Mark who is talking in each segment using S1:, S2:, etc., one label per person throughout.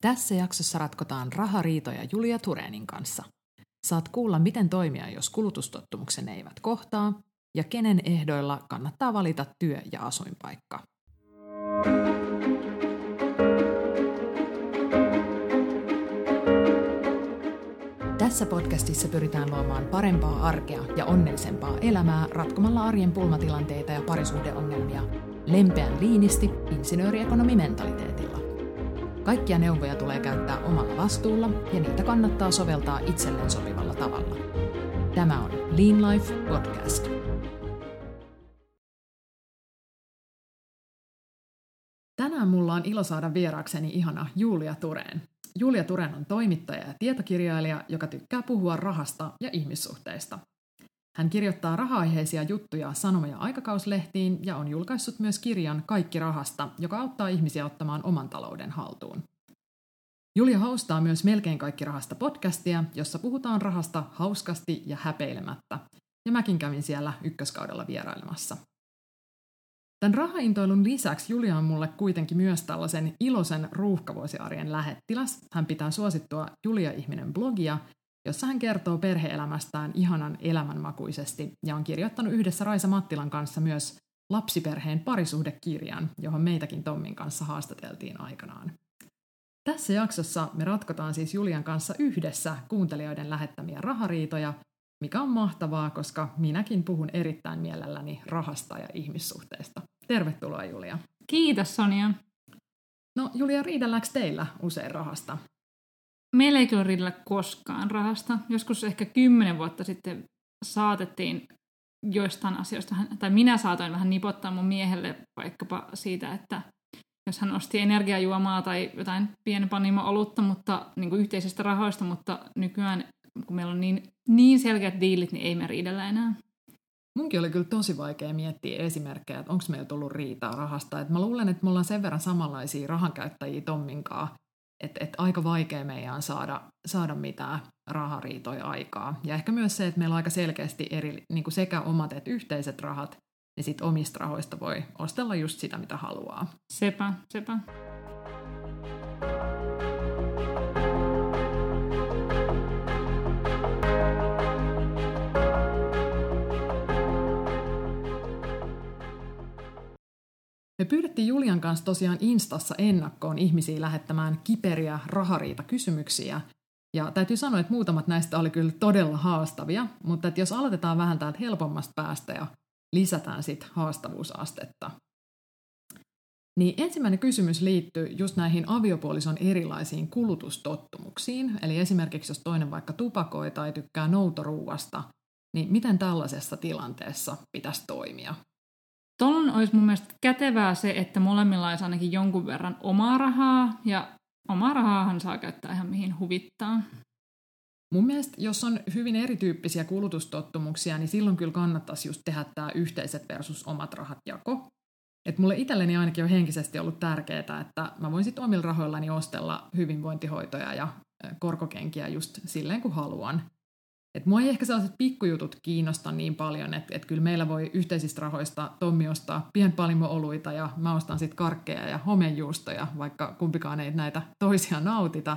S1: Tässä jaksossa ratkotaan rahariitoja Julia Turenin kanssa. Saat kuulla, miten toimia, jos kulutustottumuksen eivät kohtaa, ja kenen ehdoilla kannattaa valita työ- ja asuinpaikka. Tässä podcastissa pyritään luomaan parempaa arkea ja onnellisempaa elämää ratkomalla arjen pulmatilanteita ja parisuhdeongelmia lempeän liinisti insinööriekonomimentaliteetilla. Kaikkia neuvoja tulee käyttää omalla vastuulla ja niitä kannattaa soveltaa itselleen sopivalla tavalla. Tämä on Lean Life Podcast. Tänään mulla on ilo saada vieraakseni ihana Julia Tureen. Julia Turen on toimittaja ja tietokirjailija, joka tykkää puhua rahasta ja ihmissuhteista. Hän kirjoittaa raha-aiheisia juttuja sanoma- aikakauslehtiin ja on julkaissut myös kirjan Kaikki rahasta, joka auttaa ihmisiä ottamaan oman talouden haltuun. Julia haustaa myös Melkein kaikki rahasta podcastia, jossa puhutaan rahasta hauskasti ja häpeilemättä. Ja mäkin kävin siellä ykköskaudella vierailemassa. Tämän rahaintoilun lisäksi Julia on mulle kuitenkin myös tällaisen iloisen ruuhkavuosiarjen lähettiläs. Hän pitää suosittua Julia-ihminen blogia, jossa hän kertoo perheelämästään ihanan elämänmakuisesti ja on kirjoittanut yhdessä Raisa Mattilan kanssa myös lapsiperheen parisuhdekirjan, johon meitäkin Tommin kanssa haastateltiin aikanaan. Tässä jaksossa me ratkotaan siis Julian kanssa yhdessä kuuntelijoiden lähettämiä rahariitoja, mikä on mahtavaa, koska minäkin puhun erittäin mielelläni rahasta ja ihmissuhteista. Tervetuloa Julia.
S2: Kiitos Sonia.
S1: No Julia, riidelläänkö teillä usein rahasta?
S2: Meillä ei kyllä riidellä koskaan rahasta. Joskus ehkä kymmenen vuotta sitten saatettiin joistain asioista, tai minä saatoin vähän nipottaa mun miehelle vaikkapa siitä, että jos hän osti energiajuomaa tai jotain pienen olutta mutta niin kuin yhteisistä rahoista, mutta nykyään kun meillä on niin, niin selkeät diilit, niin ei me riidellä enää.
S1: Munkin oli kyllä tosi vaikea miettiä esimerkkejä, että onko meillä tullut riitaa rahasta. Et mä luulen, että me ollaan sen verran samanlaisia rahankäyttäjiä Tomminkaa, että et aika vaikea meidän on saada, saada mitään rahariitoja aikaa. Ja ehkä myös se, että meillä on aika selkeästi eri, niin kuin sekä omat että yhteiset rahat, niin sit omista rahoista voi ostella just sitä, mitä haluaa.
S2: Sepä, sepä.
S1: Me pyydettiin Julian kanssa tosiaan Instassa ennakkoon ihmisiä lähettämään kiperiä rahariita-kysymyksiä. Ja täytyy sanoa, että muutamat näistä oli kyllä todella haastavia, mutta että jos aloitetaan vähän täältä helpommasta päästä ja lisätään sitten haastavuusastetta. Niin ensimmäinen kysymys liittyy just näihin aviopuolison erilaisiin kulutustottumuksiin. Eli esimerkiksi jos toinen vaikka tupakoi tai tykkää noutoruuasta, niin miten tällaisessa tilanteessa pitäisi toimia?
S2: Tuolla olisi mun mielestä kätevää se, että molemmilla olisi ainakin jonkun verran omaa rahaa, ja omaa rahaahan saa käyttää ihan mihin huvittaa.
S1: Mun mielestä, jos on hyvin erityyppisiä kulutustottumuksia, niin silloin kyllä kannattaisi just tehdä tämä yhteiset versus omat rahat jako. Et mulle itselleni ainakin on henkisesti ollut tärkeää, että mä voin sitten omilla rahoillani ostella hyvinvointihoitoja ja korkokenkiä just silleen, kun haluan. Et mua ei ehkä sellaiset pikkujutut kiinnosta niin paljon, että et kyllä meillä voi yhteisistä rahoista Tommi ostaa pienpalimo-oluita ja mä ostan sitten karkkeja ja homejuustoja, vaikka kumpikaan ei näitä toisia nautita.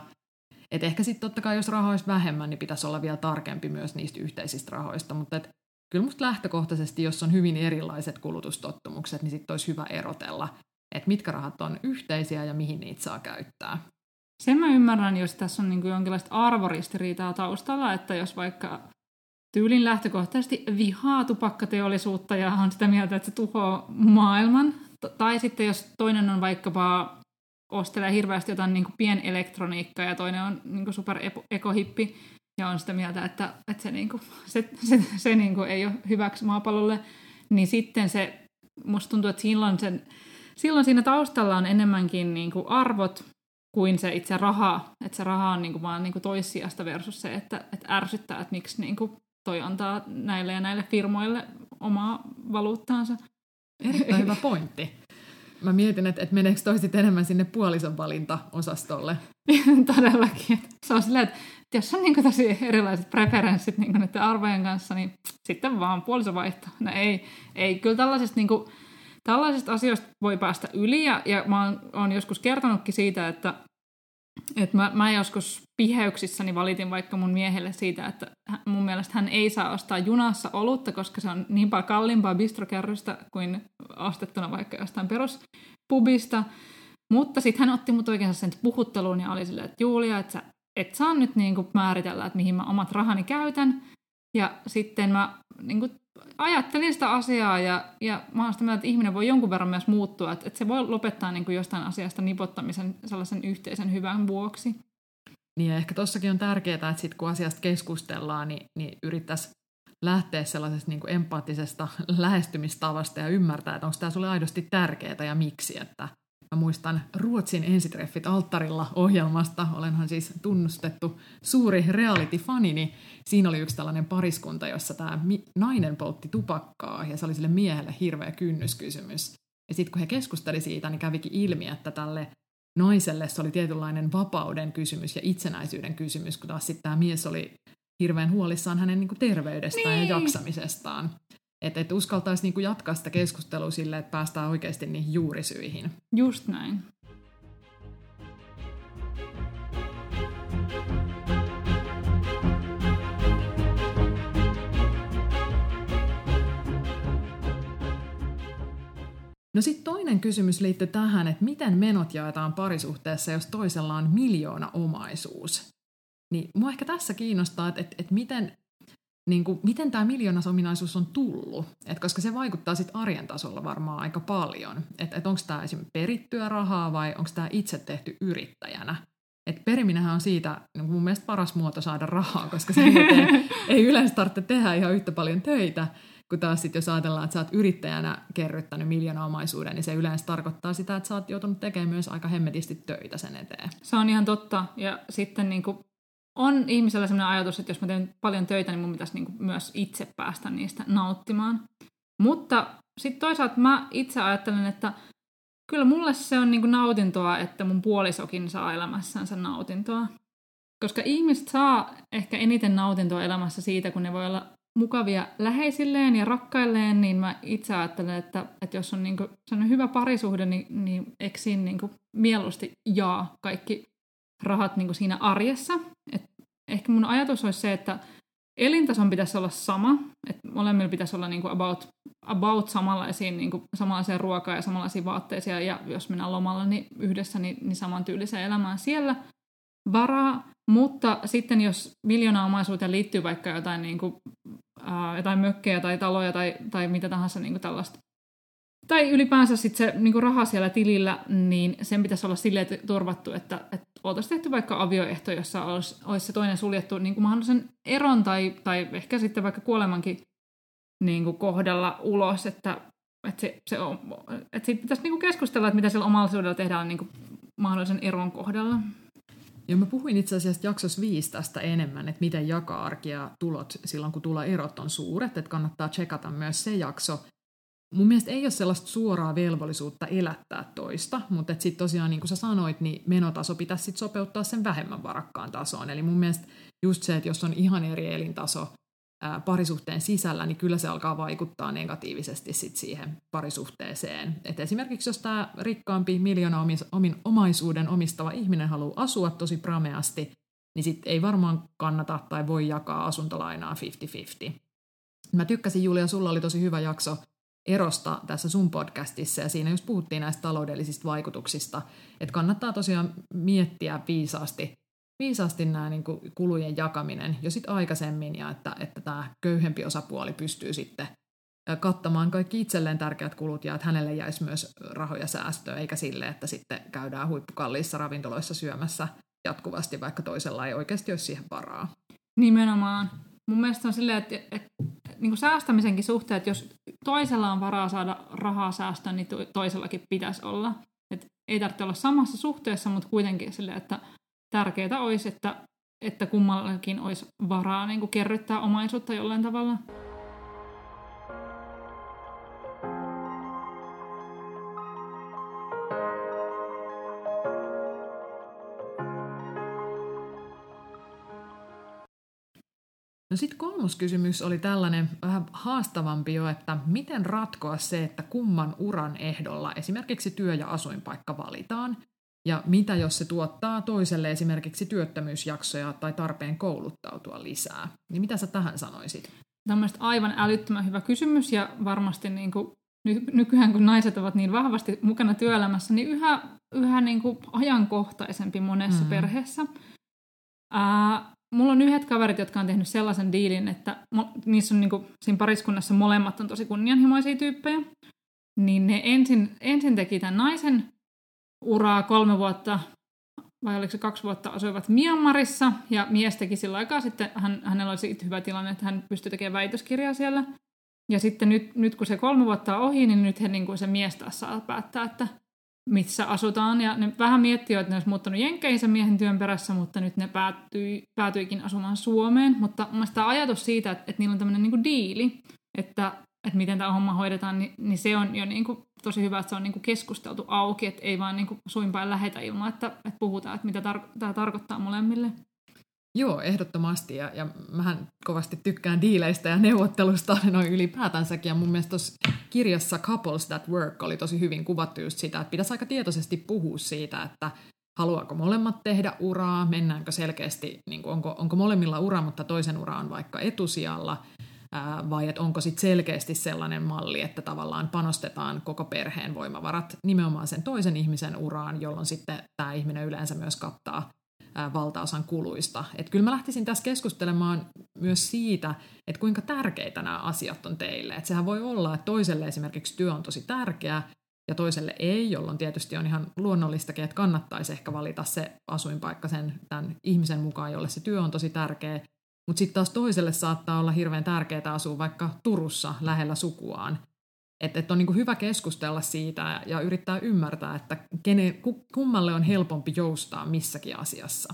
S1: Et ehkä sitten totta kai, jos rahaa olisi vähemmän, niin pitäisi olla vielä tarkempi myös niistä yhteisistä rahoista, mutta et kyllä musta lähtökohtaisesti, jos on hyvin erilaiset kulutustottumukset, niin sitten olisi hyvä erotella, että mitkä rahat on yhteisiä ja mihin niitä saa käyttää.
S2: Sen mä ymmärrän, jos tässä on niin kuin jonkinlaista arvoristiriitaa taustalla, että jos vaikka tyylin lähtökohtaisesti vihaa tupakkateollisuutta ja on sitä mieltä, että se tuhoaa maailman, tai sitten jos toinen on vaikkapa ostelee hirveästi jotain niin pienelektroniikkaa ja toinen on niin super ekohippi ja on sitä mieltä, että, että se, niin kuin, se, se, se niin kuin ei ole hyväksi maapallolle, niin sitten se, musta tuntuu, että silloin, sen, silloin siinä taustalla on enemmänkin niin kuin arvot kuin se itse raha. Että se raha on niin kuin vaan niin kuin toissijasta versus se, että, että ärsyttää, että miksi niin kuin toi antaa näille ja näille firmoille omaa valuuttaansa.
S1: Erittäin hyvä pointti. Mä mietin, että, että meneekö toisit enemmän sinne puolison valinta-osastolle.
S2: Todellakin. Se on silleen, että jos on niin tosi erilaiset preferenssit niin näiden arvojen kanssa, niin sitten vaan puolisovaihto. No ei, ei kyllä tällaisesta niin kuin, Tällaisista asioista voi päästä yli, ja, ja mä oon, oon joskus kertonutkin siitä, että, Et mä, mä joskus piheyksissäni valitin vaikka mun miehelle siitä, että mun mielestä hän ei saa ostaa junassa olutta, koska se on niin paljon kalliimpaa bistrokerrosta kuin ostettuna vaikka jostain peruspubista. Mutta sitten hän otti mut oikein sen puhutteluun ja oli silleen, että Julia, että sä et saa nyt niinku määritellä, että mihin mä omat rahani käytän. Ja sitten mä niinku ajattelin sitä asiaa ja, ja mä oon sitä mieltä, että ihminen voi jonkun verran myös muuttua, että, että se voi lopettaa niin kuin jostain asiasta nipottamisen sellaisen yhteisen hyvän vuoksi.
S1: Niin ja ehkä tossakin on tärkeää, että sit kun asiasta keskustellaan, niin, niin yrittäisiin lähteä sellaisesta niin kuin empaattisesta lähestymistavasta ja ymmärtää, että onko tämä sulle aidosti tärkeää ja miksi. Että Mä muistan Ruotsin ensitreffit alttarilla ohjelmasta. Olenhan siis tunnustettu suuri reality-fani, niin siinä oli yksi tällainen pariskunta, jossa tämä nainen poltti tupakkaa ja se oli sille miehelle hirveä kynnyskysymys. Ja sitten kun he keskusteli siitä, niin kävikin ilmi, että tälle naiselle se oli tietynlainen vapauden kysymys ja itsenäisyyden kysymys, kun taas sitten tämä mies oli hirveän huolissaan hänen niin kuin terveydestään niin. ja jaksamisestaan. Että et uskaltaisi niinku jatkaa sitä keskustelua sille, että päästään oikeasti niihin juurisyihin.
S2: Just näin.
S1: No sitten toinen kysymys liittyy tähän, että miten menot jaetaan parisuhteessa, jos toisella on miljoona omaisuus. Niin mua ehkä tässä kiinnostaa, että, että, että miten niin kuin, miten tämä miljoonasominaisuus on tullut, et koska se vaikuttaa sitten arjen tasolla varmaan aika paljon. Että et, onko tämä esimerkiksi perittyä rahaa vai onko tämä itse tehty yrittäjänä. Et periminenhän on siitä niin mun mielestä paras muoto saada rahaa, koska se ei, ei yleensä tarvitse tehdä ihan yhtä paljon töitä, kun taas sitten jos ajatellaan, että sä oot yrittäjänä kerryttänyt miljoonaomaisuuden, niin se yleensä tarkoittaa sitä, että sä oot joutunut tekemään myös aika hemmetisti töitä sen eteen.
S2: Se on ihan totta. Ja sitten niin kuin on ihmisellä sellainen ajatus, että jos mä teen paljon töitä, niin mun pitäisi niin myös itse päästä niistä nauttimaan. Mutta sitten toisaalta mä itse ajattelen, että kyllä mulle se on niin nautintoa, että mun puolisokin saa elämässänsä nautintoa. Koska ihmiset saa ehkä eniten nautintoa elämässä siitä, kun ne voi olla mukavia läheisilleen ja rakkailleen, niin mä itse ajattelen, että, että jos on niin kuin, hyvä parisuhde, niin, niin eikö siinä niin mieluusti jaa kaikki rahat niin kuin siinä arjessa. Et ehkä mun ajatus olisi se, että elintason pitäisi olla sama, että molemmilla pitäisi olla niin kuin about, about samanlaisia, niin kuin samanlaisia ruokaa ja samanlaisia vaatteisia, ja jos mennään lomalla niin yhdessä, niin, niin samantyyliseen elämään siellä varaa, mutta sitten jos miljoona omaisuuteen liittyy vaikka jotain, niin kuin, ää, jotain mökkejä tai taloja tai, tai mitä tahansa niin kuin tällaista tai ylipäänsä sit se niin raha siellä tilillä, niin sen pitäisi olla silleen turvattu, että, että oltaisiin tehty vaikka avioehto, jossa olisi, olisi se toinen suljettu niin kuin mahdollisen eron tai, tai ehkä sitten vaikka kuolemankin niin kuin kohdalla ulos, että, että, se, se on, että siitä pitäisi niin kuin keskustella, että mitä sillä omaisuudella tehdään niin kuin mahdollisen eron kohdalla.
S1: Joo, mä puhuin itse asiassa jaksossa viisi tästä enemmän, että miten jakaa arkia tulot silloin, kun tuloerot on suuret, että kannattaa tsekata myös se jakso, mun mielestä ei ole sellaista suoraa velvollisuutta elättää toista, mutta sitten tosiaan niin kuin sä sanoit, niin menotaso pitäisi sit sopeuttaa sen vähemmän varakkaan tasoon. Eli mun mielestä just se, että jos on ihan eri elintaso parisuhteen sisällä, niin kyllä se alkaa vaikuttaa negatiivisesti sit siihen parisuhteeseen. Et esimerkiksi jos tämä rikkaampi miljoona omin omaisuuden omistava ihminen haluaa asua tosi prameasti, niin sitten ei varmaan kannata tai voi jakaa asuntolainaa 50-50. Mä tykkäsin, Julia, sulla oli tosi hyvä jakso erosta tässä sun podcastissa ja siinä just puhuttiin näistä taloudellisista vaikutuksista, että kannattaa tosiaan miettiä viisaasti, viisaasti nämä niin kuin kulujen jakaminen jo sitten aikaisemmin ja että, että tämä köyhempi osapuoli pystyy sitten kattamaan kaikki itselleen tärkeät kulut ja että hänelle jäisi myös rahoja säästöä, eikä sille, että sitten käydään huippukalliissa ravintoloissa syömässä jatkuvasti, vaikka toisella ei oikeasti ole siihen varaa.
S2: Nimenomaan. Mun mielestä on silleen, että, että, että niin kuin säästämisenkin suhteen, että jos toisella on varaa saada rahaa säästöön, niin toisellakin pitäisi olla. Et ei tarvitse olla samassa suhteessa, mutta kuitenkin sille, että tärkeää olisi, että, että kummallakin olisi varaa niin kuin kerryttää omaisuutta jollain tavalla.
S1: No sitten kolmas kysymys oli tällainen vähän haastavampi jo, että miten ratkoa se, että kumman uran ehdolla esimerkiksi työ- ja asuinpaikka valitaan. Ja mitä jos se tuottaa toiselle esimerkiksi työttömyysjaksoja tai tarpeen kouluttautua lisää? Niin mitä sä tähän sanoisit?
S2: Tämä on aivan älyttömän hyvä kysymys ja varmasti niin kuin nykyään kun naiset ovat niin vahvasti mukana työelämässä, niin yhä, yhä niin kuin ajankohtaisempi monessa mm. perheessä. Ää, mulla on yhdet kaverit, jotka on tehnyt sellaisen diilin, että niissä on niin kuin, siinä pariskunnassa molemmat on tosi kunnianhimoisia tyyppejä. Niin ne ensin, ensin teki tämän naisen uraa kolme vuotta, vai oliko se kaksi vuotta, asuivat Myanmarissa, ja mies teki sillä aikaa sitten, hän, hänellä oli hyvä tilanne, että hän pystyi tekemään väitöskirjaa siellä, ja sitten nyt, nyt kun se kolme vuotta on ohi, niin nyt he, niin kuin se mies taas saa päättää, että missä asutaan. Ja ne vähän miettii, että ne olisi muuttanut Jenkkeissä miehen työn perässä, mutta nyt ne päätyi, päätyikin asumaan Suomeen. Mutta mun tämä ajatus siitä, että, että niillä on tämmöinen niin diili, että, että miten tämä homma hoidetaan, niin, niin se on jo niin kuin tosi hyvä, että se on niin kuin keskusteltu auki, että ei vaan niin kuin suinpäin lähetä ilman, että, että puhutaan, että mitä tar- tämä tarkoittaa molemmille.
S1: Joo, ehdottomasti. Ja, ja mähän kovasti tykkään diileistä ja neuvottelusta noin ylipäätänsäkin. Ja mun mielestä tuossa kirjassa Couples That Work oli tosi hyvin kuvattu just sitä, että pitäisi aika tietoisesti puhua siitä, että haluaako molemmat tehdä uraa, mennäänkö selkeästi, niin kuin onko, onko molemmilla ura, mutta toisen ura on vaikka etusijalla, vai että onko sitten selkeästi sellainen malli, että tavallaan panostetaan koko perheen voimavarat nimenomaan sen toisen ihmisen uraan, jolloin sitten tämä ihminen yleensä myös kattaa valtaosan kuluista. Et kyllä mä lähtisin tässä keskustelemaan myös siitä, että kuinka tärkeitä nämä asiat on teille. Et sehän voi olla, että toiselle esimerkiksi työ on tosi tärkeä ja toiselle ei, jolloin tietysti on ihan luonnollistakin, että kannattaisi ehkä valita se asuinpaikka sen tämän ihmisen mukaan, jolle se työ on tosi tärkeä. Mutta sitten taas toiselle saattaa olla hirveän tärkeää asua vaikka Turussa lähellä sukuaan. Että et on niinku hyvä keskustella siitä ja yrittää ymmärtää, että kene, kummalle on helpompi joustaa missäkin asiassa.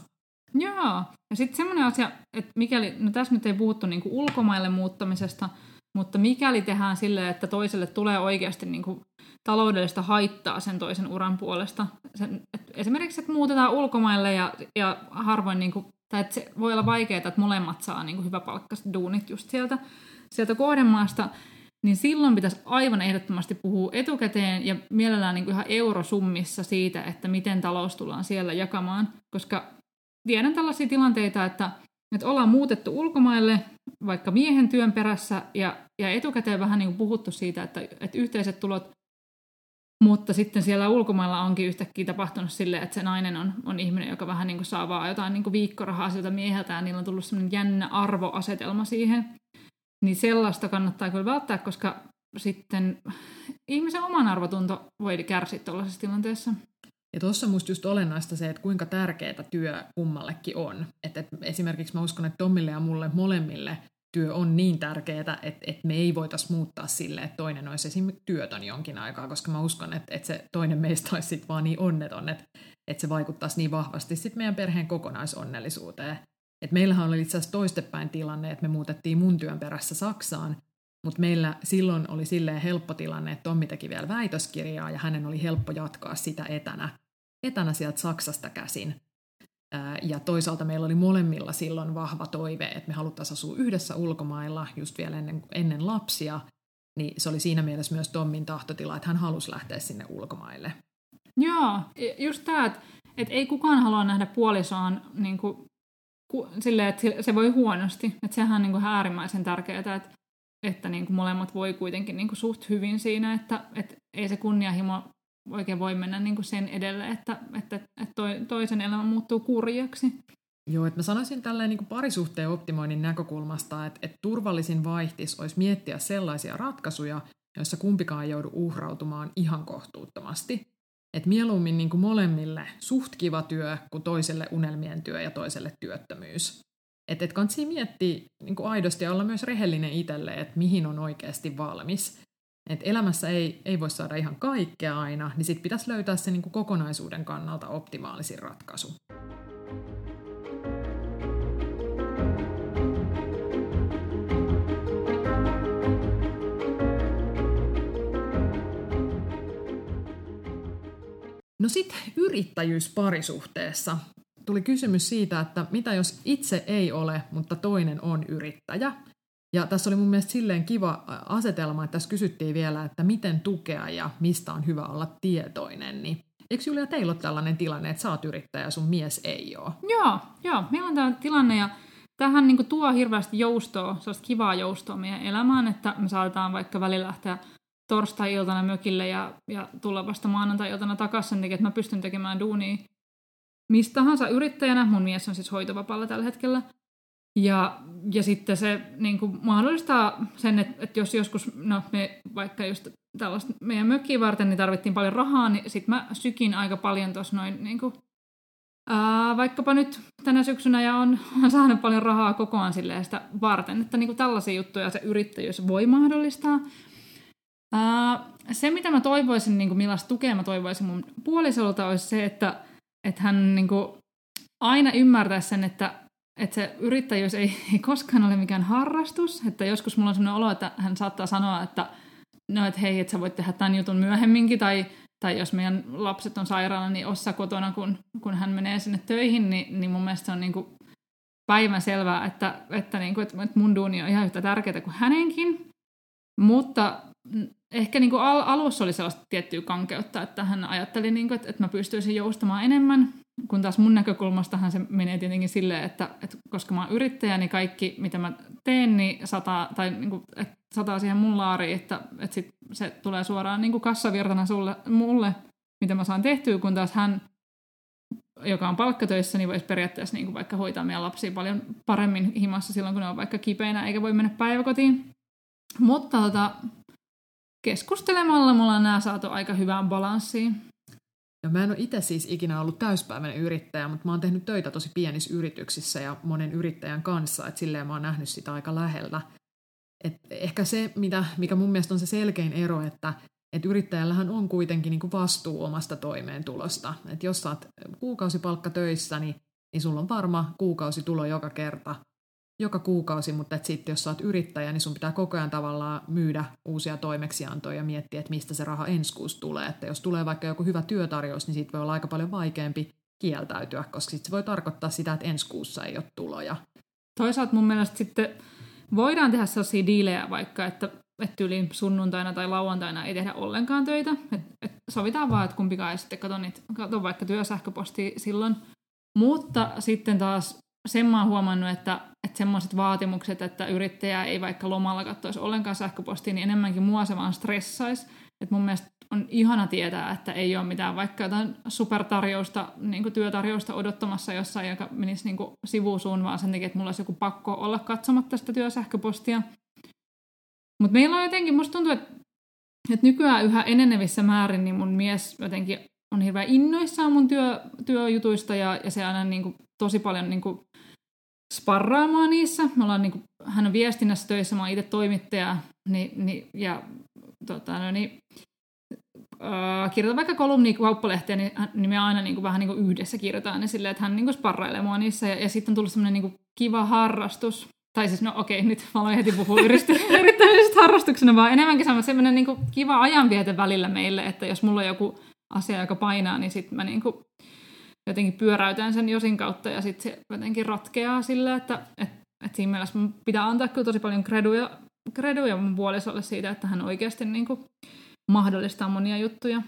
S2: Joo, ja sitten semmoinen asia, että mikäli, no tässä nyt ei puhuttu niinku ulkomaille muuttamisesta, mutta mikäli tehdään silleen, että toiselle tulee oikeasti niinku taloudellista haittaa sen toisen uran puolesta, sen, et esimerkiksi että muutetaan ulkomaille ja, ja harvoin, niinku, tai että se voi olla vaikeaa, että molemmat saa niinku hyvä palkkaiset duunit just sieltä, sieltä kohdemaasta, niin silloin pitäisi aivan ehdottomasti puhua etukäteen ja mielellään niin kuin ihan eurosummissa siitä, että miten talous tullaan siellä jakamaan, koska tiedän tällaisia tilanteita, että, että ollaan muutettu ulkomaille vaikka miehen työn perässä ja, ja etukäteen vähän niin kuin puhuttu siitä, että, että yhteiset tulot, mutta sitten siellä ulkomailla onkin yhtäkkiä tapahtunut silleen, että se nainen on, on ihminen, joka vähän niin kuin saa vaan jotain niin kuin viikkorahaa siltä mieheltä ja niillä on tullut sellainen jännä arvoasetelma siihen. Niin sellaista kannattaa kyllä välttää, koska sitten ihmisen oman arvotunto voi kärsiä tuollaisessa tilanteessa.
S1: Ja tuossa musta just olennaista se, että kuinka tärkeää työ kummallekin on. Että et esimerkiksi mä uskon, että Tommille ja mulle molemmille työ on niin tärkeää, että, että me ei voitaisi muuttaa sille, että toinen olisi esimerkiksi työtön jonkin aikaa, koska mä uskon, että, että se toinen meistä olisi sitten vaan niin onneton, että, että se vaikuttaisi niin vahvasti sitten meidän perheen kokonaisonnellisuuteen. Et meillähän oli itse asiassa toistepäin tilanne, että me muutettiin mun työn perässä Saksaan, mutta meillä silloin oli silleen helppo tilanne, että Tommi teki vielä väitöskirjaa ja hänen oli helppo jatkaa sitä etänä, etänä sieltä Saksasta käsin. Ja toisaalta meillä oli molemmilla silloin vahva toive, että me haluttaisiin asua yhdessä ulkomailla just vielä ennen, ennen lapsia, niin se oli siinä mielessä myös Tommin tahtotila, että hän halusi lähteä sinne ulkomaille.
S2: Joo, just tämä, että, että ei kukaan halua nähdä puolisoaan niin kuin silleen, että se voi huonosti. Että sehän on niin kuin äärimmäisen tärkeää, että, että niin kuin molemmat voi kuitenkin niin kuin suht hyvin siinä, että, että ei se kunnianhimo oikein voi mennä niin kuin sen edelle, että, että, että toisen elämä muuttuu kurjaksi.
S1: Joo, että mä sanoisin tälleen niin kuin parisuhteen optimoinnin näkökulmasta, että, että turvallisin vaihtis olisi miettiä sellaisia ratkaisuja, joissa kumpikaan ei joudu uhrautumaan ihan kohtuuttomasti. Et mieluummin niin kuin molemmille suht kiva työ kuin toiselle unelmien työ ja toiselle työttömyys. Että et kansi miettiä niin aidosti ja olla myös rehellinen itselle, että mihin on oikeasti valmis. Et elämässä ei, ei voi saada ihan kaikkea aina, niin sitten pitäisi löytää se niin kuin kokonaisuuden kannalta optimaalisin ratkaisu. No sitten yrittäjyys parisuhteessa. Tuli kysymys siitä, että mitä jos itse ei ole, mutta toinen on yrittäjä. Ja tässä oli mun mielestä silleen kiva asetelma, että tässä kysyttiin vielä, että miten tukea ja mistä on hyvä olla tietoinen. Niin Eikö Julia teillä ole tällainen tilanne, että sä oot yrittäjä ja sun mies ei ole?
S2: Joo, joo. Meillä on tämä tilanne ja tähän niin tuo hirveästi joustoa, sellaista kivaa joustoa meidän elämään, että me saatetaan vaikka välillä lähteä torstai-iltana mökille ja, ja tulla vasta maanantai-iltana takaisin sen takia, että mä pystyn tekemään duunia mistä tahansa yrittäjänä. Mun mies on siis hoitovapaalla tällä hetkellä. Ja, ja sitten se niin kuin mahdollistaa sen, että, että jos joskus, no me vaikka just tällaista meidän mökkiä varten, niin tarvittiin paljon rahaa, niin sitten mä sykin aika paljon tuossa noin niin kuin, ää, vaikkapa nyt tänä syksynä ja on, on saanut paljon rahaa kokoaan silleen sitä varten, että niin kuin tällaisia juttuja se yrittäjyys voi mahdollistaa. Ää, se, mitä mä toivoisin, niin kuin millaista tukea mä toivoisin mun puolisolta, olisi se, että, että hän niin kuin aina ymmärtäisi sen, että että se yrittäjyys ei, ei koskaan ole mikään harrastus. Että joskus mulla on sellainen olo, että hän saattaa sanoa, että no, että hei, että sä voit tehdä tämän jutun myöhemminkin, tai, tai jos meidän lapset on sairaana, niin ossa kotona, kun, kun hän menee sinne töihin, niin, niin mun mielestä se on niin kuin päivän selvää, että, että, niin kuin, että mun duuni on ihan yhtä tärkeää kuin hänenkin. Mutta ehkä niin kuin al- alussa oli sellaista tiettyä kankeutta, että hän ajatteli, niin kuin, että, että mä pystyisin joustamaan enemmän, kun taas mun näkökulmastahan se menee tietenkin silleen, että, että koska mä oon yrittäjä, niin kaikki mitä mä teen, niin sataa, tai niin kuin, että sataa siihen mun laariin, että, että sit se tulee suoraan niin kuin kassavirtana sulle, mulle, mitä mä saan tehtyä, kun taas hän, joka on palkkatöissä, niin voisi periaatteessa niin kuin vaikka hoitaa meidän lapsia paljon paremmin himassa silloin, kun ne on vaikka kipeinä, eikä voi mennä päiväkotiin. Mutta tota, keskustelemalla me ollaan nämä saatu aika hyvään balanssiin.
S1: Ja mä en ole itse siis ikinä ollut täyspäiväinen yrittäjä, mutta mä oon tehnyt töitä tosi pienissä yrityksissä ja monen yrittäjän kanssa, että silleen mä oon nähnyt sitä aika läheltä. Et ehkä se, mitä, mikä mun mielestä on se selkein ero, että et yrittäjällähän on kuitenkin niin kuin vastuu omasta toimeentulosta. Et jos sä oot kuukausipalkka töissä, niin, niin sulla on varma kuukausitulo joka kerta joka kuukausi, mutta sitten jos sä oot yrittäjä, niin sun pitää koko ajan tavallaan myydä uusia toimeksiantoja ja miettiä, että mistä se raha ensi kuussa tulee. Että jos tulee vaikka joku hyvä työtarjous, niin siitä voi olla aika paljon vaikeampi kieltäytyä, koska sitten se voi tarkoittaa sitä, että ensi kuussa ei ole tuloja.
S2: Toisaalta mun mielestä sitten voidaan tehdä sellaisia diilejä vaikka, että, että yli sunnuntaina tai lauantaina ei tehdä ollenkaan töitä. Et, et sovitaan vaan, että kumpikaan ei sitten katso, niitä, katso vaikka työsähköpostia silloin. Mutta sitten taas sen mä oon huomannut, että, että semmoiset vaatimukset, että yrittäjä ei vaikka lomalla katsoisi ollenkaan sähköpostia, niin enemmänkin mua se vaan stressaisi. Että mun mielestä on ihana tietää, että ei ole mitään vaikka jotain supertarjousta, niin työtarjousta odottamassa jossain, joka menisi niin sivusuun, vaan sen takia, että mulla olisi joku pakko olla katsomatta sitä työsähköpostia. Mutta meillä on jotenkin, musta tuntuu, että, että nykyään yhä enenevissä määrin niin mun mies jotenkin on hirveän innoissaan mun työ, työjutuista ja, ja se aina niin kuin, tosi paljon niin kuin, sparraamaan niissä. Me ollaan, niin kuin, hän on viestinnässä töissä, mä oon itse toimittaja, niin, niin, ja tota, no, niin, äh, kirjoitan vaikka kolumni kauppalehteen, niin, niin me aina niin kuin, vähän niin kuin yhdessä kirjoitetaan ne silleen, että hän niin kuin, sparrailee mua niissä. Ja, ja sitten on tullut semmoinen niin kuin, kiva harrastus. Tai siis, no okei, nyt mä aloin heti puhua yrittämisestä harrastuksena, vaan enemmänkin semmoinen niin kuin, kiva ajanviete välillä meille, että jos mulla on joku asia, joka painaa, niin sitten mä niin kuin, jotenkin pyöräytän sen Josin kautta ja sitten se jotenkin ratkeaa sillä, että et, et siinä mielessä mun pitää antaa kyllä tosi paljon kreduja, kreduja mun puolisolle siitä, että hän oikeasti niin kuin mahdollistaa monia juttuja.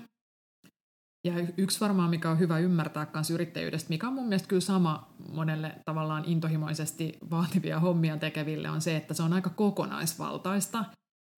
S1: Ja yksi varmaan, mikä on hyvä ymmärtää myös yrittäjyydestä, mikä on mun mielestä kyllä sama monelle tavallaan intohimoisesti vaativia hommia tekeville, on se, että se on aika kokonaisvaltaista.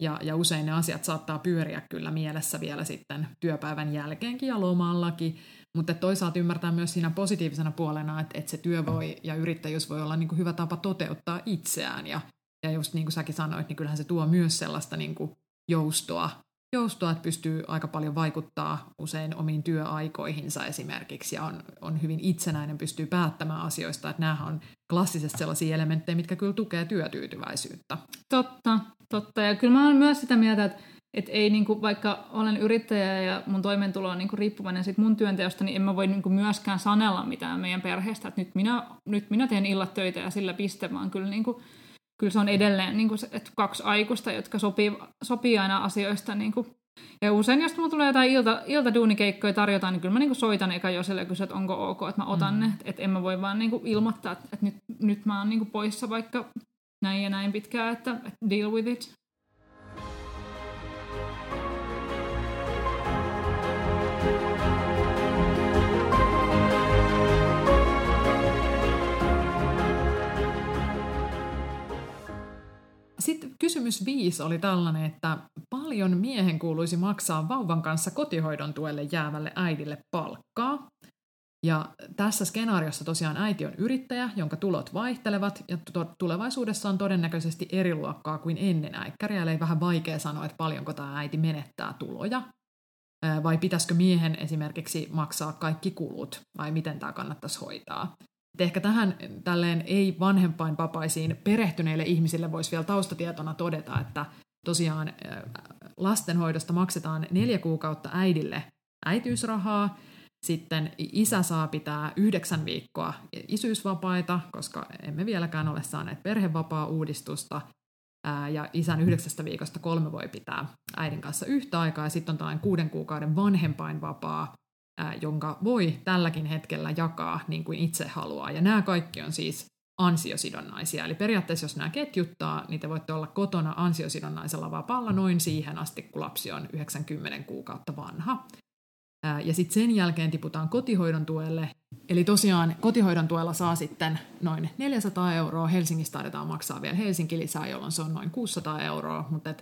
S1: Ja, ja usein ne asiat saattaa pyöriä kyllä mielessä vielä sitten työpäivän jälkeenkin ja lomallakin. Mutta toisaalta ymmärtää myös siinä positiivisena puolena, että, että se työ voi ja yrittäjyys voi olla niin kuin hyvä tapa toteuttaa itseään. Ja, ja just niin kuin säkin sanoit, niin kyllähän se tuo myös sellaista niin kuin joustoa, joustoa, että pystyy aika paljon vaikuttaa usein omiin työaikoihinsa esimerkiksi ja on, on hyvin itsenäinen, pystyy päättämään asioista. Että nämähän on klassisesti sellaisia elementtejä, mitkä kyllä tukee työtyytyväisyyttä.
S2: Totta, totta. Ja kyllä mä olen myös sitä mieltä, että et ei niinku, vaikka olen yrittäjä ja mun toimeentulo on niinku riippuvainen sit mun työnteosta, niin en mä voi niinku myöskään sanella mitään meidän perheestä, että nyt minä, nyt minä teen illat töitä ja sillä piste, vaan kyllä, niinku, kyllä se on edelleen niinku se, että kaksi aikuista, jotka sopii, sopii aina asioista. Niinku. Ja usein, jos mulla tulee jotain ilta, iltaduunikeikkoja tarjotaan, niin kyllä mä niinku soitan eka Joselle ja kysyn, että onko ok, että mä otan mm. ne. Että et en mä voi vaan niinku ilmoittaa, että, että nyt, nyt mä oon niinku poissa vaikka näin ja näin pitkään, että, että deal with it.
S1: Sitten kysymys viisi oli tällainen, että paljon miehen kuuluisi maksaa vauvan kanssa kotihoidon tuelle jäävälle äidille palkkaa. Ja tässä skenaariossa tosiaan äiti on yrittäjä, jonka tulot vaihtelevat ja tulevaisuudessa on todennäköisesti eri luokkaa kuin ennen äikkäriä, eli vähän vaikea sanoa, että paljonko tämä äiti menettää tuloja. Vai pitäisikö miehen esimerkiksi maksaa kaikki kulut, vai miten tämä kannattaisi hoitaa. Ehkä tähän tälleen ei vanhempainvapaisiin perehtyneille ihmisille voisi vielä taustatietona todeta, että tosiaan lastenhoidosta maksetaan neljä kuukautta äidille äitiysrahaa, sitten isä saa pitää yhdeksän viikkoa isyysvapaita, koska emme vieläkään ole saaneet perhevapaa-uudistusta. Ja isän yhdeksästä viikosta kolme voi pitää äidin kanssa yhtä aikaa. Ja sitten on tällainen kuuden kuukauden vanhempainvapaa, jonka voi tälläkin hetkellä jakaa niin kuin itse haluaa. Ja nämä kaikki on siis ansiosidonnaisia. Eli periaatteessa, jos nämä ketjuttaa, niin te voitte olla kotona ansiosidonnaisella vapaalla noin siihen asti, kun lapsi on 90 kuukautta vanha. Ja sitten sen jälkeen tiputaan kotihoidon tuelle. Eli tosiaan kotihoidon tuella saa sitten noin 400 euroa. Helsingissä taidetaan maksaa vielä Helsinki lisää, jolloin se on noin 600 euroa. Mutta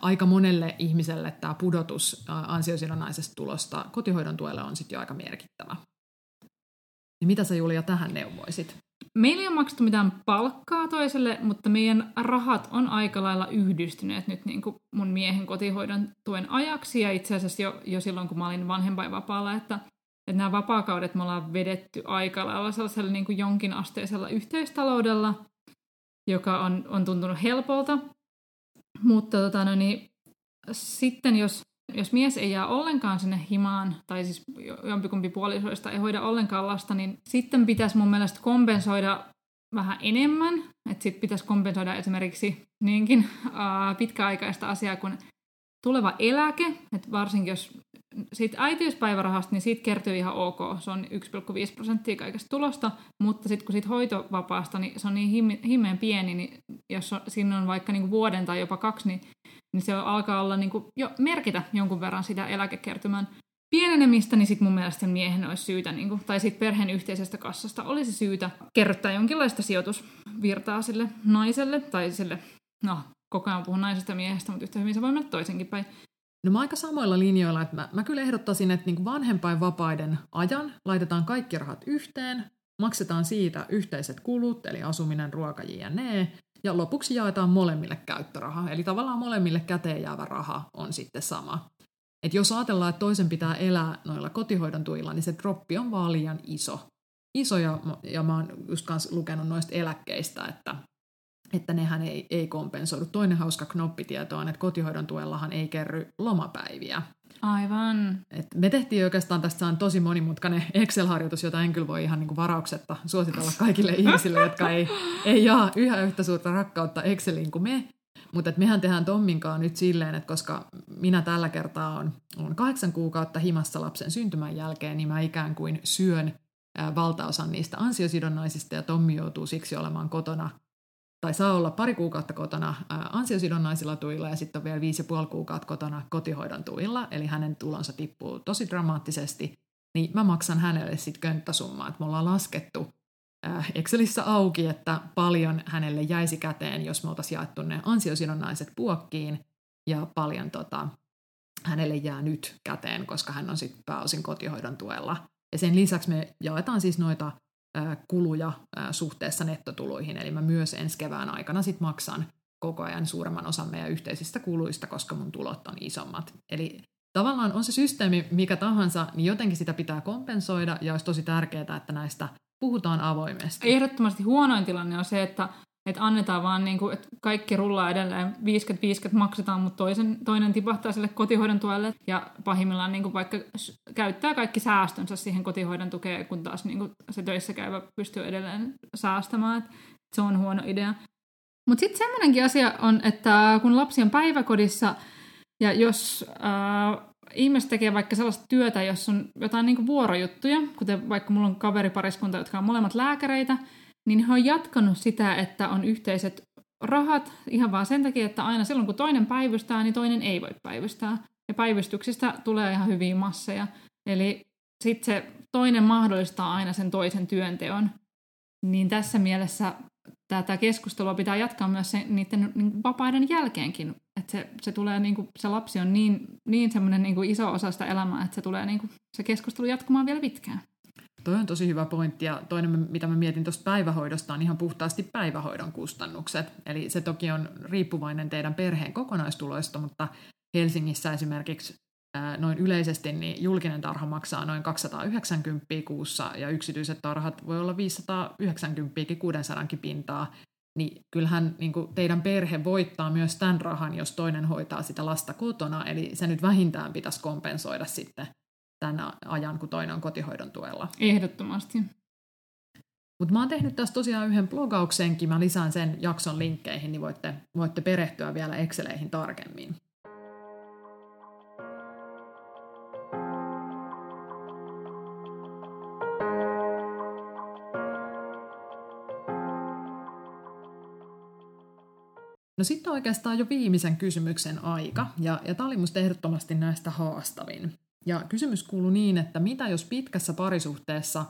S1: aika monelle ihmiselle tämä pudotus ansiosidonnaisesta tulosta kotihoidon tuelle on sitten jo aika merkittävä. Niin mitä sä Julia tähän neuvoisit?
S2: Meillä ei ole maksettu mitään palkkaa toiselle, mutta meidän rahat on aika lailla yhdistyneet nyt niin kuin mun miehen kotihoidon tuen ajaksi ja itse asiassa jo, jo silloin, kun mä olin vanhempainvapaalla, että, että nämä vapaakaudet me ollaan vedetty aika lailla sellaisella niin kuin jonkinasteisella yhteistaloudella, joka on, on tuntunut helpolta. Mutta tota, no niin, sitten jos jos mies ei jää ollenkaan sinne himaan, tai siis jompikumpi puolisoista ei hoida ollenkaan lasta, niin sitten pitäisi mun mielestä kompensoida vähän enemmän. Että sitten pitäisi kompensoida esimerkiksi niinkin uh, pitkäaikaista asiaa kuin tuleva eläke. Että varsinkin jos siitä äitiyspäivärahasta, niin siitä kertyy ihan ok. Se on 1,5 prosenttia kaikesta tulosta, mutta sitten kun siitä hoitovapaasta, niin se on niin himmeen pieni, niin jos on, siinä on vaikka niin vuoden tai jopa kaksi, niin niin se alkaa olla kuin jo merkitä jonkun verran sitä eläkekertymän pienenemistä, niin sitten mun mielestä sen miehen olisi syytä, niin kuin, tai sitten perheen yhteisestä kassasta olisi syytä kerryttää jonkinlaista sijoitusvirtaa sille naiselle, tai sille, no koko ajan puhun naisesta ja miehestä, mutta yhtä hyvin se voi mennä toisenkin päin.
S1: No mä aika samoilla linjoilla, että mä, mä kyllä ehdottaisin, että niin vanhempainvapaiden ajan laitetaan kaikki rahat yhteen, maksetaan siitä yhteiset kulut, eli asuminen, ruoka, jne, ja lopuksi jaetaan molemmille käyttöraha, eli tavallaan molemmille käteen jäävä raha on sitten sama. Et jos ajatellaan, että toisen pitää elää noilla kotihoidon tuilla, niin se droppi on vaan liian iso. Iso ja, ja mä oon just lukenut noista eläkkeistä, että, että nehän ei, ei kompensoidu. Toinen hauska knoppitieto on, että kotihoidon tuellahan ei kerry lomapäiviä.
S2: Aivan.
S1: Et me tehtiin oikeastaan, tästä on tosi monimutkainen Excel-harjoitus, jota en kyllä voi ihan niin varauksetta suositella kaikille ihmisille, jotka ei, ei jaa yhä yhtä suurta rakkautta Exceliin kuin me. Mutta mehän tehdään Tomminkaan nyt silleen, että koska minä tällä kertaa on, on kahdeksan kuukautta himassa lapsen syntymän jälkeen, niin mä ikään kuin syön valtaosan niistä ansiosidonnaisista ja Tommi joutuu siksi olemaan kotona tai saa olla pari kuukautta kotona ansiosidonnaisilla tuilla ja sitten on vielä viisi ja puoli kuukautta kotona kotihoidon tuilla, eli hänen tulonsa tippuu tosi dramaattisesti, niin mä maksan hänelle sitten könttäsummaa, että me ollaan laskettu Excelissä auki, että paljon hänelle jäisi käteen, jos me oltaisiin jaettu ne ansiosidonnaiset puokkiin, ja paljon tota, hänelle jää nyt käteen, koska hän on sitten pääosin kotihoidon tuella. Ja sen lisäksi me jaetaan siis noita kuluja suhteessa nettotuloihin, eli mä myös ensi kevään aikana sit maksan koko ajan suuremman osan meidän yhteisistä kuluista, koska mun tulot on isommat. Eli tavallaan on se systeemi mikä tahansa, niin jotenkin sitä pitää kompensoida, ja olisi tosi tärkeää, että näistä puhutaan avoimesti.
S2: Ehdottomasti huonoin tilanne on se, että että annetaan vaan, niin kuin, että kaikki rullaa edelleen, 50-50 maksetaan, mutta toisen, toinen tipahtaa sille kotihoidon tuelle ja pahimmillaan niin kuin vaikka käyttää kaikki säästönsä siihen kotihoidon tukeen, kun taas niin kuin se töissä käyvä pystyy edelleen säästämään, että se on huono idea. Mutta sitten semmoinenkin asia on, että kun lapsi on päiväkodissa ja jos äh, ihmiset tekee vaikka sellaista työtä, jossa on jotain niin vuorojuttuja, kuten vaikka mulla on kaveripariskunta, jotka on molemmat lääkäreitä, niin he on jatkanut sitä, että on yhteiset rahat ihan vaan sen takia, että aina silloin kun toinen päivystää, niin toinen ei voi päivystää. Ja päivystyksistä tulee ihan hyviä masseja. Eli sitten se toinen mahdollistaa aina sen toisen työnteon. Niin tässä mielessä tätä keskustelua pitää jatkaa myös se, niiden niin vapaiden jälkeenkin. Että se, se, tulee, niin kuin, se lapsi on niin, niin semmoinen niin iso osa sitä elämää, että se tulee niin kuin, se keskustelu jatkumaan vielä pitkään.
S1: Toi on tosi hyvä pointti ja toinen, mitä mä mietin tuosta päivähoidosta, on ihan puhtaasti päivähoidon kustannukset. Eli se toki on riippuvainen teidän perheen kokonaistuloista, mutta Helsingissä esimerkiksi noin yleisesti niin julkinen tarha maksaa noin 290 kuussa ja yksityiset tarhat voi olla 590 600 pintaa, niin kyllähän niin kuin teidän perhe voittaa myös tämän rahan, jos toinen hoitaa sitä lasta kotona, eli se nyt vähintään pitäisi kompensoida sitten tämän ajan, kun toinen on kotihoidon tuella.
S2: Ehdottomasti.
S1: Mutta mä oon tehnyt tässä tosiaan yhden blogauksenkin, mä lisään sen jakson linkkeihin, niin voitte, voitte perehtyä vielä Exceleihin tarkemmin. No sitten oikeastaan jo viimeisen kysymyksen aika, ja, ja tämä oli musta ehdottomasti näistä haastavin. Ja kysymys kuuluu niin, että mitä jos pitkässä parisuhteessa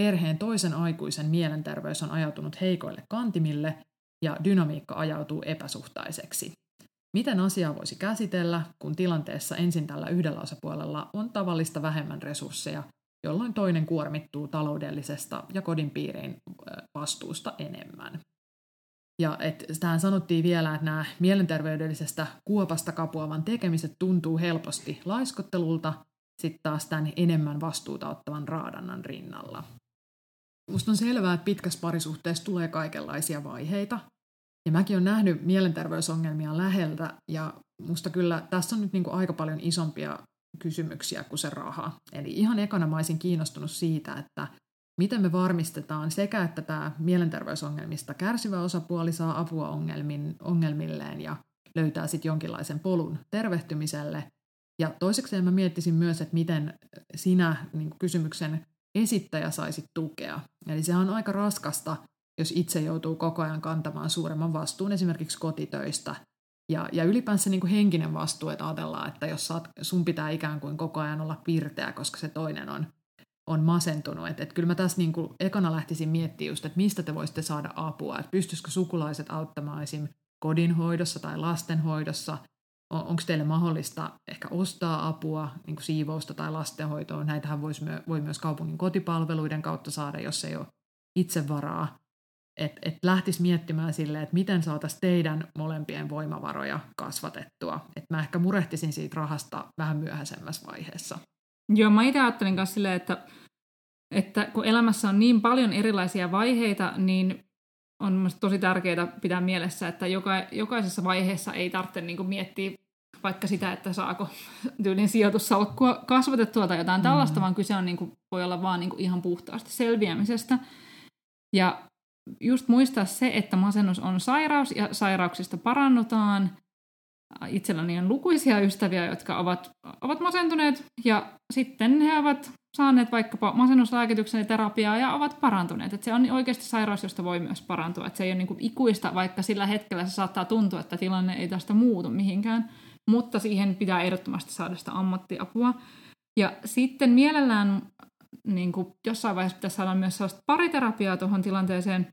S1: perheen toisen aikuisen mielenterveys on ajautunut heikoille kantimille ja dynamiikka ajautuu epäsuhtaiseksi? Miten asiaa voisi käsitellä, kun tilanteessa ensin tällä yhdellä osapuolella on tavallista vähemmän resursseja, jolloin toinen kuormittuu taloudellisesta ja kodin piiriin vastuusta enemmän? Ja et tähän sanottiin vielä, että nämä mielenterveydellisestä kuopasta kapuavan tekemiset tuntuu helposti laiskottelulta, sitten taas tämän enemmän vastuuta ottavan raadannan rinnalla. Musta on selvää, että pitkässä parisuhteessa tulee kaikenlaisia vaiheita. Ja mäkin olen nähnyt mielenterveysongelmia läheltä, ja musta kyllä tässä on nyt niin kuin aika paljon isompia kysymyksiä kuin se raha. Eli ihan ekana mä olisin kiinnostunut siitä, että miten me varmistetaan sekä, että tämä mielenterveysongelmista kärsivä osapuoli saa apua ongelmin, ongelmilleen ja löytää sitten jonkinlaisen polun tervehtymiselle. Ja toiseksi mä miettisin myös, että miten sinä niin kysymyksen esittäjä saisi tukea. Eli se on aika raskasta, jos itse joutuu koko ajan kantamaan suuremman vastuun esimerkiksi kotitöistä. Ja, ja ylipäänsä niin kuin henkinen vastuu, että ajatellaan, että jos saat, sun pitää ikään kuin koko ajan olla pirteä, koska se toinen on on masentunut. Että, että kyllä mä tässä niin kuin ekana lähtisin miettimään just, että mistä te voisitte saada apua. Että pystyisikö sukulaiset auttamaan esim. kodinhoidossa tai lastenhoidossa. On, onko teille mahdollista ehkä ostaa apua niin kuin siivousta tai lastenhoitoa. Näitähän voisi, voi myös kaupungin kotipalveluiden kautta saada, jos ei ole itse varaa. Että et lähtisi miettimään sille, että miten saataisiin teidän molempien voimavaroja kasvatettua. Että mä ehkä murehtisin siitä rahasta vähän myöhäisemmässä vaiheessa.
S2: Joo, mä itse ajattelin kanssa silleen, että, että kun elämässä on niin paljon erilaisia vaiheita, niin on tosi tärkeää pitää mielessä, että joka, jokaisessa vaiheessa ei tarvitse niin kuin miettiä vaikka sitä, että saako tyylin sijoitussalkkua kasvatettua tai jotain tällaista, mm. vaan kyse on, niin kuin, voi olla vaan niin kuin ihan puhtaasti selviämisestä. Ja just muistaa se, että masennus on sairaus ja sairauksista parannutaan – itselläni on lukuisia ystäviä, jotka ovat, ovat masentuneet ja sitten he ovat saaneet vaikkapa masennuslääkityksen ja terapiaa ja ovat parantuneet. Et se on oikeasti sairaus, josta voi myös parantua. Et se ei ole niinku ikuista, vaikka sillä hetkellä se saattaa tuntua, että tilanne ei tästä muutu mihinkään. Mutta siihen pitää ehdottomasti saada sitä ammattiapua. Ja sitten mielellään niin kuin jossain vaiheessa pitäisi saada myös sellaista pariterapiaa tuohon tilanteeseen,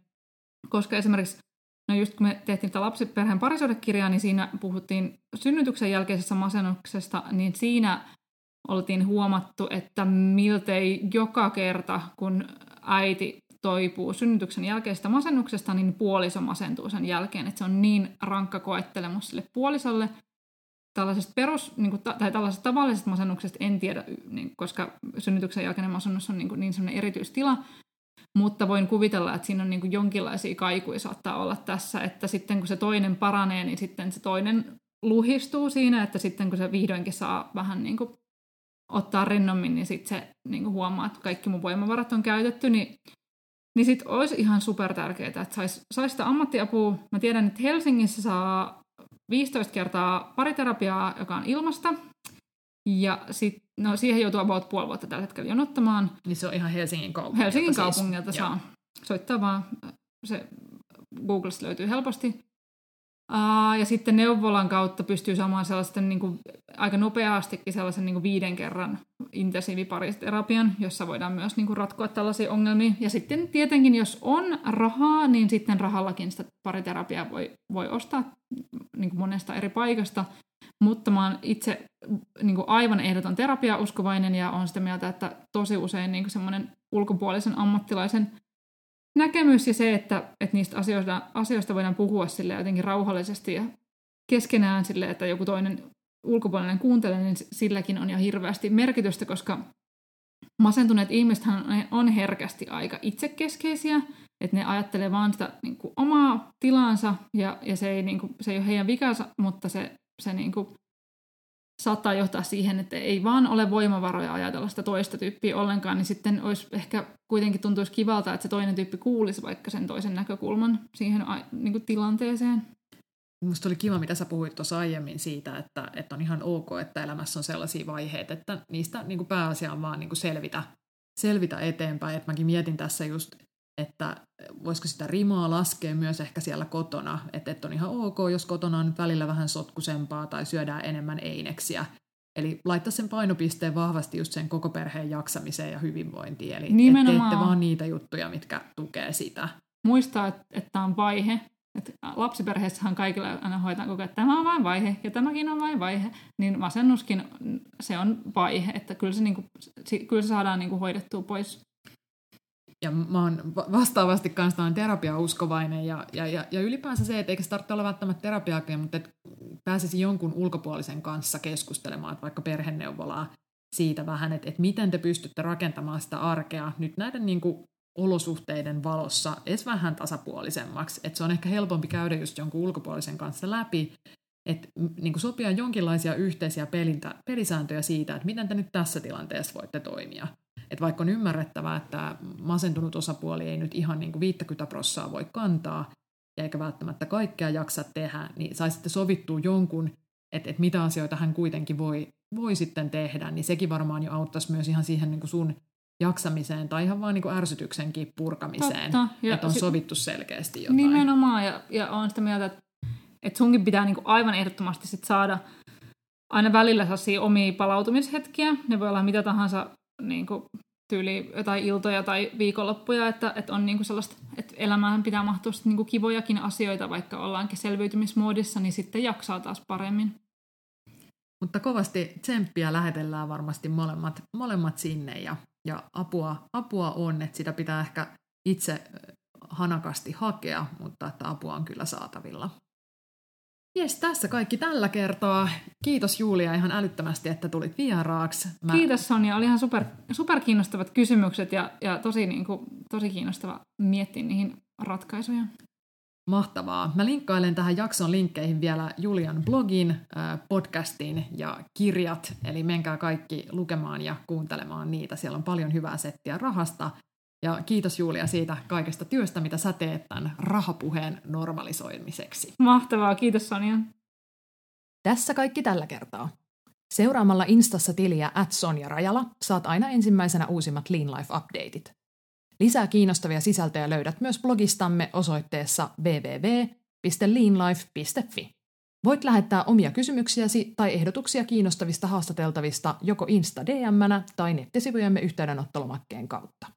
S2: koska esimerkiksi No just kun me tehtiin tätä lapsiperheen parisuudekirjaa, niin siinä puhuttiin synnytyksen jälkeisestä masennuksesta, niin siinä oltiin huomattu, että miltei joka kerta, kun äiti toipuu synnytyksen jälkeisestä masennuksesta, niin puoliso masentuu sen jälkeen. Että se on niin rankka koettelemus sille puolisolle. Tällaisesta perus, niin kuin, tai tällaisesta tavallisesta masennuksesta en tiedä, niin, koska synnytyksen jälkeinen masennus on niin, kuin, niin sellainen erityistila, mutta voin kuvitella, että siinä on niin kuin jonkinlaisia kaikuja saattaa olla tässä, että sitten kun se toinen paranee, niin sitten se toinen luhistuu siinä, että sitten kun se vihdoinkin saa vähän niin kuin ottaa rennommin, niin sitten se niin kuin huomaa, että kaikki mun voimavarat on käytetty, niin, niin sitten olisi ihan super tärkeää, että saisi sais sitä ammattiapua. Mä tiedän, että Helsingissä saa 15 kertaa pariterapiaa, joka on ilmasta, ja sit, no siihen joutuu about puoli vuotta tällä hetkellä jonottamaan.
S1: Niin se on ihan Helsingin kaupungilta
S2: Helsingin siis. kaupungilta saa. Soittaa vaan, se Googlesta löytyy helposti. Ja sitten neuvolan kautta pystyy saamaan sellaisten niin kuin, aika nopeastikin sellaisen niin kuin viiden kerran intensiivipariterapian, jossa voidaan myös niin kuin, ratkoa tällaisia ongelmia. Ja sitten tietenkin, jos on rahaa, niin sitten rahallakin sitä pariterapiaa voi, voi ostaa niin kuin monesta eri paikasta. Mutta mä oon itse niin kuin aivan ehdoton terapiauskovainen ja on sitä mieltä, että tosi usein niin kuin semmoinen ulkopuolisen ammattilaisen näkemys ja se, että, että niistä asioista, asioista voidaan puhua sille jotenkin rauhallisesti ja keskenään sille, että joku toinen ulkopuolinen kuuntelee, niin silläkin on jo hirveästi merkitystä, koska masentuneet ihmiset on herkästi aika itsekeskeisiä, että ne ajattelee vaan sitä niin kuin, omaa tilansa ja, ja se, ei, niin kuin, se ei ole heidän vikansa, mutta se, se niin kuin, saattaa johtaa siihen, että ei vaan ole voimavaroja ajatella sitä toista tyyppiä ollenkaan, niin sitten olisi ehkä kuitenkin tuntuisi kivalta, että se toinen tyyppi kuulisi vaikka sen toisen näkökulman siihen niin kuin tilanteeseen.
S1: Minusta oli kiva, mitä sä puhuit tuossa aiemmin siitä, että, että on ihan ok, että elämässä on sellaisia vaiheita, että niistä niin kuin pääasia on vaan niin kuin selvitä, selvitä eteenpäin. Että mäkin mietin tässä just että voisiko sitä rimaa laskea myös ehkä siellä kotona, että, että on ihan ok, jos kotona on välillä vähän sotkusempaa tai syödään enemmän eineksiä. Eli laittaa sen painopisteen vahvasti just sen koko perheen jaksamiseen ja hyvinvointiin. Eli Nimenomaan. teette vaan niitä juttuja, mitkä tukee sitä.
S2: Muistaa, että, että on vaihe. Että lapsiperheessähän kaikilla aina hoitaa koko ajan, että tämä on vain vaihe ja tämäkin on vain vaihe. Niin masennuskin, se on vaihe, että kyllä se, niinku, kyllä se saadaan niinku hoidettua pois
S1: ja mä oon vastaavasti kanssa terapiauskovainen ja, ja, ja, ja ylipäänsä se, että eikä se tarvitse olla välttämättä terapiaakin, mutta että pääsisi jonkun ulkopuolisen kanssa keskustelemaan, että vaikka perheneuvolaa siitä vähän, että, että miten te pystytte rakentamaan sitä arkea nyt näiden niin kuin olosuhteiden valossa edes vähän tasapuolisemmaksi. Että se on ehkä helpompi käydä just jonkun ulkopuolisen kanssa läpi, että niin sopia jonkinlaisia yhteisiä pelintä, pelisääntöjä siitä, että miten te nyt tässä tilanteessa voitte toimia. Että vaikka on ymmärrettävää, että masentunut osapuoli ei nyt ihan niin kuin 50 prossaa voi kantaa, ja eikä välttämättä kaikkea jaksa tehdä, niin saisitte sovittua jonkun, että, että mitä asioita hän kuitenkin voi, voi sitten tehdä, niin sekin varmaan jo auttaisi myös ihan siihen niin kuin sun jaksamiseen tai ihan vaan niin kuin ärsytyksenkin purkamiseen, että on sovittu selkeästi jotain.
S2: Nimenomaan, ja, ja on sitä mieltä, että, että sunkin pitää niin kuin aivan ehdottomasti sit saada aina välillä sellaisia omia palautumishetkiä. Ne voi olla mitä tahansa niin kuin, tyyli jotain iltoja tai viikonloppuja, että, että on niin kuin sellaista, että elämään pitää mahtua niin kuin kivojakin asioita, vaikka ollaankin selviytymismoodissa, niin sitten jaksaa taas paremmin.
S1: Mutta kovasti tsemppiä lähetellään varmasti molemmat, molemmat sinne ja, ja apua, apua on, että sitä pitää ehkä itse hanakasti hakea, mutta että apua on kyllä saatavilla. Jes, tässä kaikki tällä kertaa. Kiitos Julia ihan älyttömästi, että tulit vieraaksi.
S2: Mä... Kiitos Sonja, oli ihan super, super kiinnostavat kysymykset ja, ja tosi, niin kuin, tosi kiinnostava miettiä niihin ratkaisuja.
S1: Mahtavaa. Mä linkkailen tähän jakson linkkeihin vielä Julian blogin, podcastin ja kirjat, eli menkää kaikki lukemaan ja kuuntelemaan niitä. Siellä on paljon hyvää settiä rahasta ja kiitos Julia siitä kaikesta työstä, mitä sä teet tämän rahapuheen normalisoimiseksi.
S2: Mahtavaa, kiitos Sonja.
S1: Tässä kaikki tällä kertaa. Seuraamalla Instassa tiliä at Sonja Rajala saat aina ensimmäisenä uusimmat Lean Life-updateit. Lisää kiinnostavia sisältöjä löydät myös blogistamme osoitteessa www.leanlife.fi. Voit lähettää omia kysymyksiäsi tai ehdotuksia kiinnostavista haastateltavista joko Insta dm tai nettisivujemme yhteydenottolomakkeen kautta.